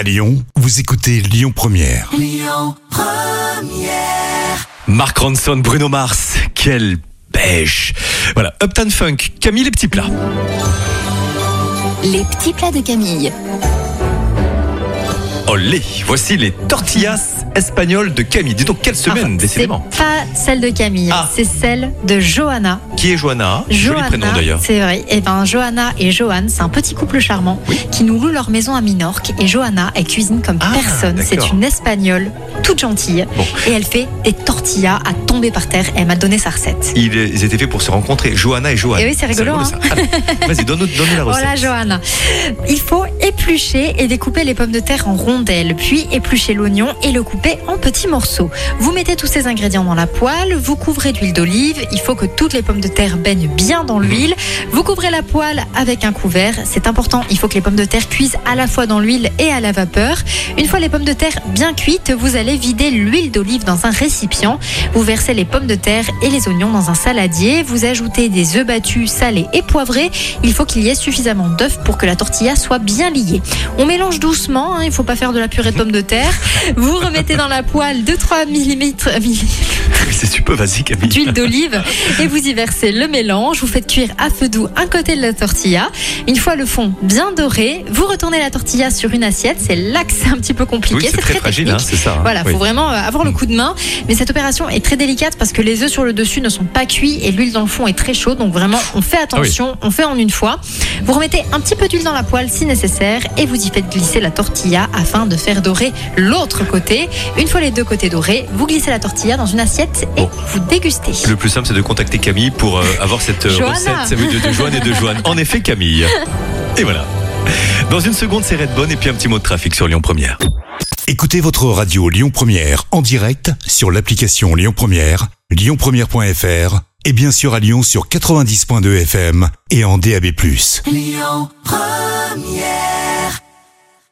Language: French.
À Lyon, vous écoutez Lyon Première. Mark Ronson, Bruno Mars, quelle pêche Voilà, Uptown Funk, Camille les petits plats. Les petits plats de Camille. Olé, voici les tortillas espagnoles de Camille. Dis donc, quelle semaine, Ah, décidément. C'est pas celle de Camille, Ah. c'est celle de Johanna. Qui est Johanna? Joli Johanna, prénom d'ailleurs. c'est vrai. Et ben Johanna et Johan, c'est un petit couple charmant qui nous loue leur maison à Minorque. Et Johanna, elle cuisine comme Ah, personne. C'est une espagnole, toute gentille, Bon. et elle fait des tortillas à tomber par terre. Elle m'a donné sa recette. Ils, étaient faits pour se rencontrer, Johanna et Johan. Eh oui, c'est rigolo, hein. Alors, Vas-y, donne-nous la recette. Voilà Johanna. Il faut éplucher et découper les pommes de terre en puis éplucher l'oignon et le couper en petits morceaux. Vous mettez tous ces ingrédients dans la poêle, vous couvrez d'huile d'olive, il faut que toutes les pommes de terre baignent bien dans l'huile. Vous couvrez la poêle avec un couvert, c'est important, il faut que les pommes de terre cuisent à la fois dans l'huile et à la vapeur. Une fois les pommes de terre bien cuites, vous allez vider l'huile d'olive dans un récipient. Vous versez les pommes de terre et les oignons dans un saladier. Vous ajoutez des œufs battus, salés et poivrés. Il faut qu'il y ait suffisamment d'œufs pour que la tortilla soit bien liée. On mélange doucement, hein, il ne faut pas faire de la purée de pommes de terre. Vous remettez dans la poêle 2-3 mm C'est super, vas-y Camille. d'huile d'olive et vous y versez le mélange. Vous faites cuire à feu doux un côté de la tortilla. Une fois le fond bien doré, vous retournez la tortilla sur une assiette. C'est là que c'est un petit peu compliqué. Oui, c'est très, fragile, hein, c'est ça. hein. Voilà, Oui. faut vraiment euh, avoir le coup de main. Mais cette opération est très délicate parce que les œufs sur le dessus ne sont pas cuits et l'huile dans le fond est très chaude. Donc vraiment, on fait attention, on fait en une fois. Vous remettez un petit peu d'huile dans la poêle si nécessaire et vous y faites glisser la tortilla afin de faire dorer l'autre côté. Une fois les deux côtés dorés, vous glissez la tortilla dans une assiette et Bon. vous dégustez. Le plus simple, c'est de contacter Camille pour euh, avoir cette euh, recette c'est de, de Joanne et de Joanne. En effet, Camille. Et voilà. Dans une seconde, c'est Redbone et puis un petit mot de trafic sur Lyon Première. Écoutez votre radio Lyon Première en direct sur l'application Lyon Première, lyonpremière.fr et bien sûr à Lyon sur 90.2 FM et en DAB+. Lyon Première